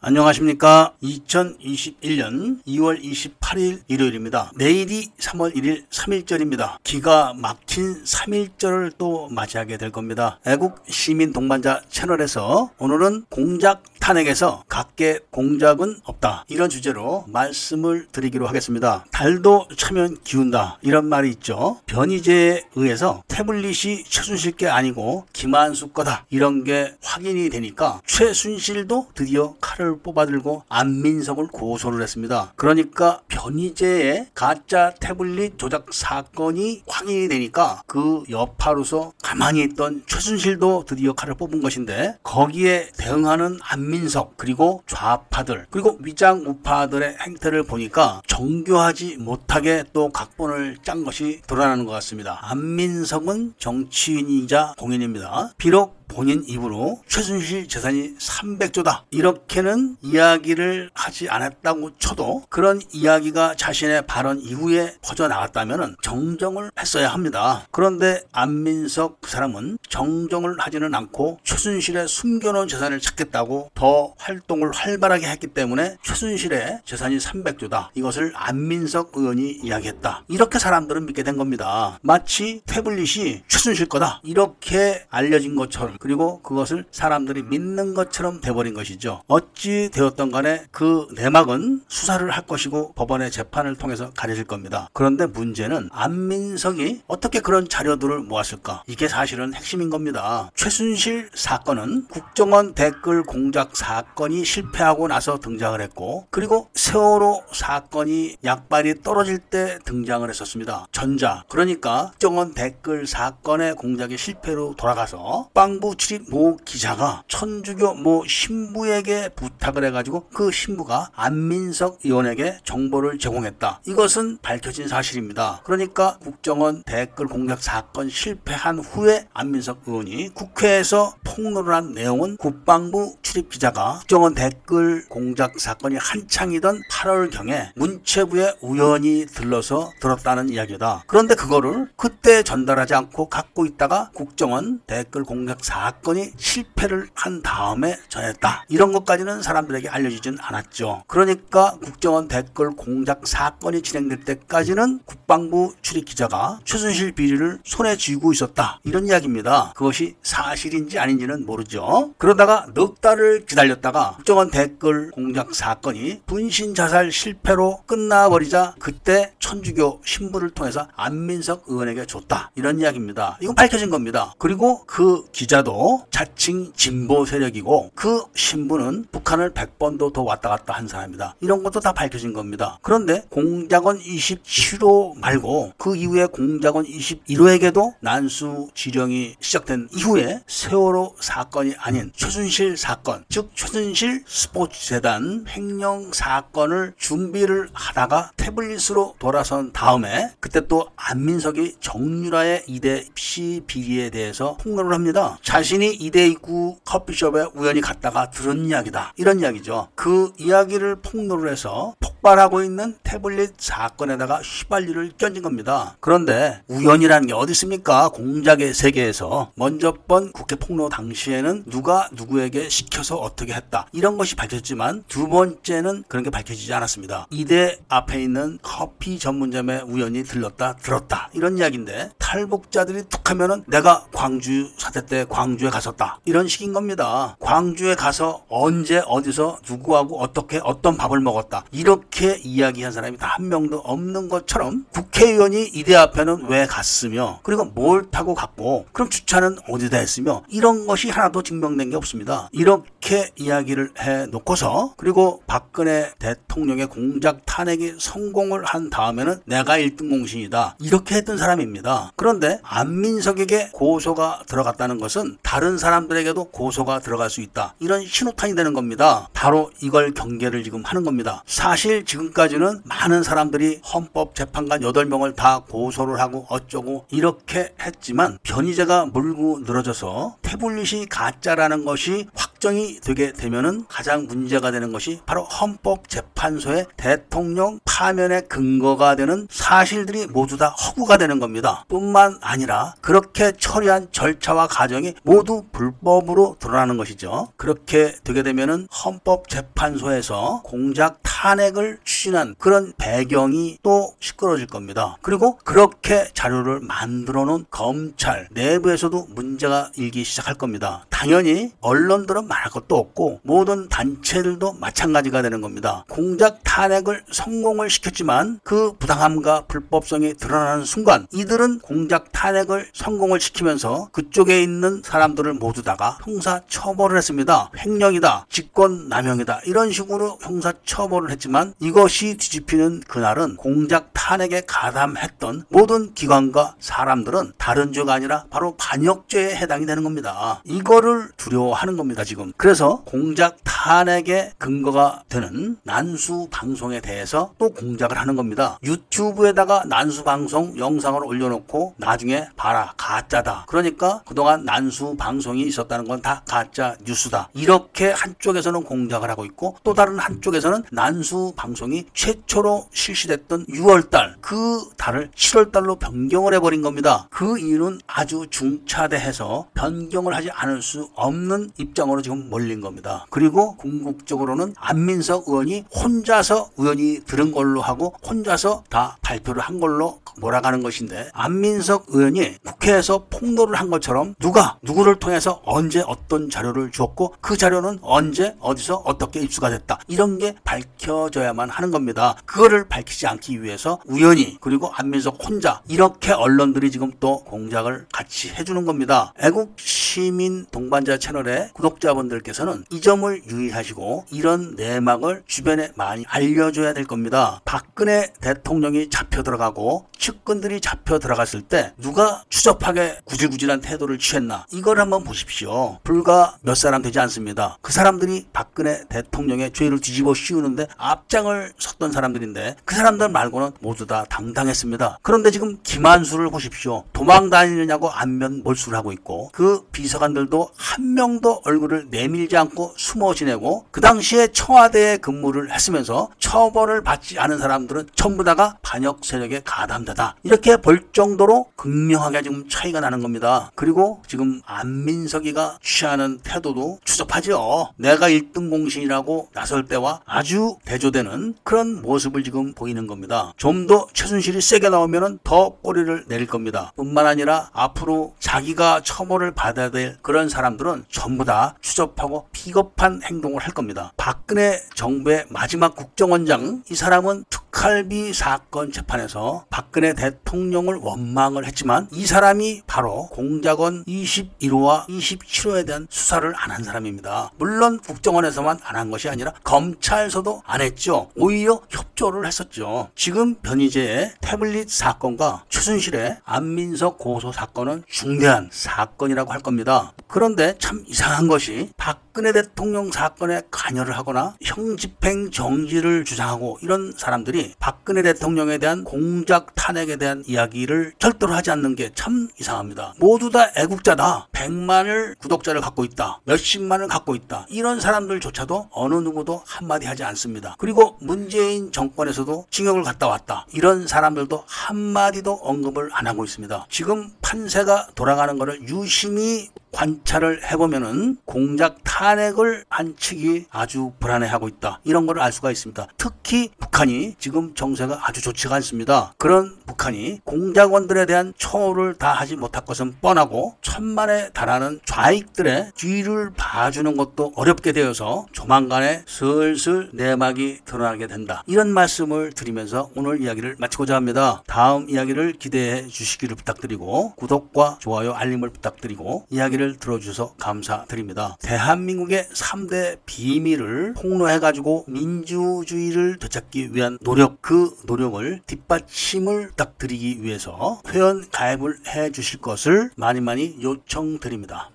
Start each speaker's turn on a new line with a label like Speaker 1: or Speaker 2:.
Speaker 1: 안녕하십니까. 2021년 2월 28일 일요일입니다. 내일이 3월 1일 3일절입니다. 기가 막힌 3일절을 또 맞이하게 될 겁니다. 애국 시민 동반자 채널에서 오늘은 공작 탄핵에서 각계 공작은 없다. 이런 주제로 말씀을 드리기로 하겠습니다. 달도 차면 기운다. 이런 말이 있죠. 변희재에 의해서 태블릿이 최순실 게 아니고 김한수 거다. 이런 게 확인이 되니까 최순실도 드디어 칼을 뽑아들고 안민석을 고소를 했습니다. 그러니까 변희재의 가짜 태블릿 조작 사건이 확인이 되니까 그 여파로서 가만히 있던 최순실도 드디어 칼을 뽑은 것인데 거기에 대응하는 안민석 그리고 좌파들 그리고 위장 우파들의 행태를 보니까 정교하지 못하게 또 각본을 짠 것이 드러나는 것 같습니다. 안민석은 정치인이자 공인입니다. 비록 본인 입으로 최순실 재산이 300조다. 이렇게는 이야기를 하지 않았다고 쳐도 그런 이야기가 자신의 발언 이후에 퍼져나갔다면 정정을 했어야 합니다. 그런데 안민석 그 사람은 정정을 하지는 않고 최순실의 숨겨놓은 재산을 찾겠다고 더 활동을 활발하게 했기 때문에 최순실의 재산이 300조다. 이것을 안민석 의원이 이야기했다. 이렇게 사람들은 믿게 된 겁니다. 마치 태블릿이 최순실 거다. 이렇게 알려진 것처럼 그리고 그것을 사람들이 믿는 것처럼 돼버린 것이죠. 어찌 되었던 간에 그 내막은 수사를 할 것이고 법원의 재판을 통해서 가려질 겁니다. 그런데 문제는 안민석이 어떻게 그런 자료들을 모았을까? 이게 사실은 핵심인 겁니다. 최순실 사건은 국정원 댓글 공작 사건이 실패하고 나서 등장을 했고 그리고 세월호 사건이 약발이 떨어질 때 등장을 했었습니다. 전자 그러니까 국정원 댓글 사건의 공작이 실패로 돌아가서 빵부 출입 모 기자가 천주교 모 신부에게 부탁을 해가지고 그 신부가 안민석 의원에게 정보를 제공했다. 이것은 밝혀진 사실입니다. 그러니까 국정원 댓글 공작 사건 실패한 후에 안민석 의원이 국회에서 폭로를 한 내용은 국방부 출입 기자가 국정원 댓글 공작 사건이 한창이던 8월경에 문체부에 우연히 들러서 들었다는 이야기다. 그런데 그거를 그때 전달하지 않고 갖고 있다가 국정원 댓글 공작 사건 사건이 실패를 한 다음에 전했다. 이런 것까지는 사람들에게 알려지진 않았죠. 그러니까 국정원 댓글 공작 사건이 진행될 때까지는 국방부 출입 기자가 최순실 비리를 손에 쥐고 있었다. 이런 이야기입니다. 그것이 사실인지 아닌지는 모르죠. 그러다가 넉 달을 기다렸다가 국정원 댓글 공작 사건이 분신 자살 실패로 끝나버리자 그때 천주교 신부를 통해서 안민석 의원에게 줬다. 이런 이야기입니다. 이건 밝혀진 겁니다. 그리고 그 기자도 기자도 자칭 진보 세력이고 그 신부는 북한을 100번도 더 왔다 갔다 한 사람이다. 이런 것도 다 밝혀진 겁니다. 그런데 공작원 27호 말고 그 이후에 공작원 21호에게도 난수 지령이 시작된 이후에 세월호 사건이 아닌 최순실 사건, 즉 최순실 스포츠 재단 횡령 사건을 준비를 하다가 태블릿으로 돌아선 다음에 그때 또 안민석이 정유라의 이대 입시 비리에 대해서 폭로를 합니다. 자신이 이대 입구 커피숍에 우연히 갔다가 들은 이야기다. 이런 이야기죠. 그 이야기를 폭로를 해서 폭발하고 있는 태블릿 사건에다가 휘발유를 껴진 겁니다. 그런데 우연이라는 게 어디 있습니까? 공작의 세계에서 먼저 번 국회 폭로 당시에는 누가 누구에게 시켜서 어떻게 했다. 이런 것이 밝혀졌지만 두 번째는 그런 게 밝혀지지 않았습니다. 이대 앞에 있는 커피 전문점에 우연히 들렀다 들었다. 이런 이야기인데 탈북자들이 툭 하면은 내가 광주 사태 때 광주 광주에 갔었다. 이런 식인 겁니다. 광주에 가서 언제 어디서 누구하고 어떻게 어떤 밥을 먹었다. 이렇게 이야기한 사람이 다 한 명도 없는 것처럼 국회의원이 이대 앞에는 왜 갔으며 그리고 뭘 타고 갔고 그럼 주차는 어디다 했으며 이런 것이 하나도 증명된 게 없습니다. 이렇게 이야기를 해 놓고서 그리고 박근혜 대통령의 공작 탄핵이 성공을 한 다음에는 내가 1등 공신이다. 이렇게 했던 사람입니다. 그런데 안민석에게 고소가 들어갔다는 것은 다른 사람들에게도 고소가 들어갈 수 있다. 이런 신호탄이 되는 겁니다. 바로 이걸 경계를 지금 하는 겁니다. 사실 지금까지는 많은 사람들이 헌법재판관 8명을 다 고소를 하고 어쩌고 이렇게 했지만 변희재가 물고 늘어져서 태블릿이 가짜라는 것이 확정이 되게 되면은 가장 문제가 되는 것이 바로 헌법재판소의 대통령 파면의 근거가 되는 사실들이 모두 다 허구가 되는 겁니다. 뿐만 아니라 그렇게 처리한 절차와 과정이 모두 불법으로 드러나는 것이죠. 그렇게 되게 되면은 헌법재판소에서 공작 탄핵을 추진한 그런 배경이 또 시끄러질 겁니다. 그리고 그렇게 자료를 만들어 놓은 검찰 내부에서도 문제가 일기 시작할 겁니다. 당연히 언론들은 말할 것도 없고 모든 단체들도 마찬가지가 되는 겁니다. 공작 탄핵을 성공을 시켰지만 그 부당함과 불법성이 드러나는 순간 이들은 공작 탄핵을 성공을 시키면서 그쪽에 있는 사람들을 모두 다가 형사 처벌을 했습니다. 횡령이다, 직권 남용이다 이런 식으로 형사 처벌을 했지만 이것이 뒤집히는 그날은 공작 탄핵에 가담했던 모든 기관과 사람들은 다른 죄가 아니라 바로 반역죄에 해당이 되는 겁니다. 이거를 두려워하는 겁니다, 지금. 그래서 공작 탄핵의 근거가 되는 난수 방송에 대해서 또 공작을 하는 겁니다. 유튜브에다가 난수 방송 영상을 올려놓고 나중에 봐라 가짜다. 그러니까 그동안 난수 방송이 있었다는 건 다 가짜 뉴스다. 이렇게 한쪽에서는 공작을 하고 있고 또 다른 한쪽에서는 난수 방송이 최초로 실시됐던 6월달 그 달을 7월달로 변경을 해버린 겁니다. 그 이유는 아주 중차대해서 변경을 하지 않을 수 없는 입장으로 지금 몰린 겁니다. 그리고 궁극적으로는 안민석 의원이 혼자서 의원이 들은 걸로 하고 혼자서 다 발표를 한 걸로 몰아가는 것인데 안민석 의원이 국회에서 폭로를 한 것처럼 누가 누구를 통해서 언제 어떤 자료를 주었고 그 자료는 언제 어디서 어떻게 입수가 됐다 이런 게 밝혀 져야만 하는 겁니다. 그거를 밝히지 않기 위해서 우연히 그리고 안민석 혼자 이렇게 언론들이 지금 또 공작을 같이 해주는 겁니다. 애국 시민 동반자 채널의 구독자분들께서는 이 점을 유의하시고 이런 내막을 주변에 많이 알려줘야 될 겁니다. 박근혜 대통령이 잡혀 들어가고 측근들이 잡혀 들어갔을 때 누가 추접하게 구질구질한 태도를 취했나 이걸 한번 보십시오. 불과 몇 사람 되지 않습니다. 그 사람들이 박근혜 대통령의 죄를 뒤집어 씌우는데 앞장을 섰던 사람들인데 그 사람들 말고는 모두 다 당당했습니다. 그런데 지금 김한수를 보십시오. 도망 다니느냐고 안면 몰수를 하고 있고 그 비서관들도 한 명도 얼굴을 내밀지 않고 숨어 지내고 그 당시에 청와대에 근무를 했으면서 처벌을 받지 않은 사람들은 전부 다가 반역 세력에 가담되다. 이렇게 볼 정도로 극명하게 지금 차이가 나는 겁니다. 그리고 지금 안민석이가 취하는 태도도 추접하죠. 내가 1등 공신이라고 나설 때와 아주 대조되는 그런 모습을 지금 보이는 겁니다. 좀 더 최순실이 세게 나오면 더 꼬리를 내릴 겁니다. 뿐만 아니라 앞으로 자기가 처벌을 받아야 될 그런 사람들은 전부 다 추접하고 비겁한 행동을 할 겁니다. 박근혜 정부의 마지막 국정원장 이 사람은 특할비 사건 재판에서 박근혜 대통령을 원망을 했지만 이 사람이 바로 공작원 21호와 27호에 대한 수사를 안 한 사람입니다. 물론 국정원에서만 안 한 것이 아니라 검찰에서도 안 했죠. 오히려 협조를 했었죠. 지금 변희재의 태블릿 사건과 최순실의 안민석 고소 사건은 중대한 사건이라고 할 겁니다. 그런데 참 이상한 것이 박근혜 대통령 사건에 관여를 하거나 형집행 정지를 주장하고 이런 사람들이 박근혜 대통령에 대한 공작 탄핵에 대한 이야기를 절대로 하지 않는 게 참 이상합니다. 모두 다 애국자다. 100만을 구독자를 갖고 있다. 몇십만을 갖고 있다. 이런 사람들조차도 어느 누구도 한마디 하지 않습니다. 그리고 문재인 정권에서도 징역을 갔다 왔다. 이런 사람들도 한마디도 언급을 안 하고 있습니다. 지금 판세가 돌아가는 것을 유심히 관찰을 해보면은 공작 탄핵을 한 측이 아주 불안해하고 있다. 이런 걸 알 수가 있습니다. 특히 북한이 지금 정세가 아주 좋지가 않습니다. 그런 북한이 공작원들에 대한 처우를 다 하지 못할 것은 뻔하고 천만에 달하는 좌익들의 뒤를 봐주는 것도 어렵게 되어서 조만간에 슬슬 내막이 드러나게 된다. 이런 말씀을 드리면서 오늘 이야기를 마치고자 합니다. 다음 이야기를 기대해 주시기를 부탁드리고 구독과 좋아요 알림을 부탁드리고 이야기 를 들어주셔서 감사드립니다. 대한민국의 3대 비밀을 폭로해가지고 민주주의를 되찾기 위한 노력 그 노력을 뒷받침을 부탁드리기 위해서 회원 가입을 해 주실 것을 많이 많이 요청드립니다.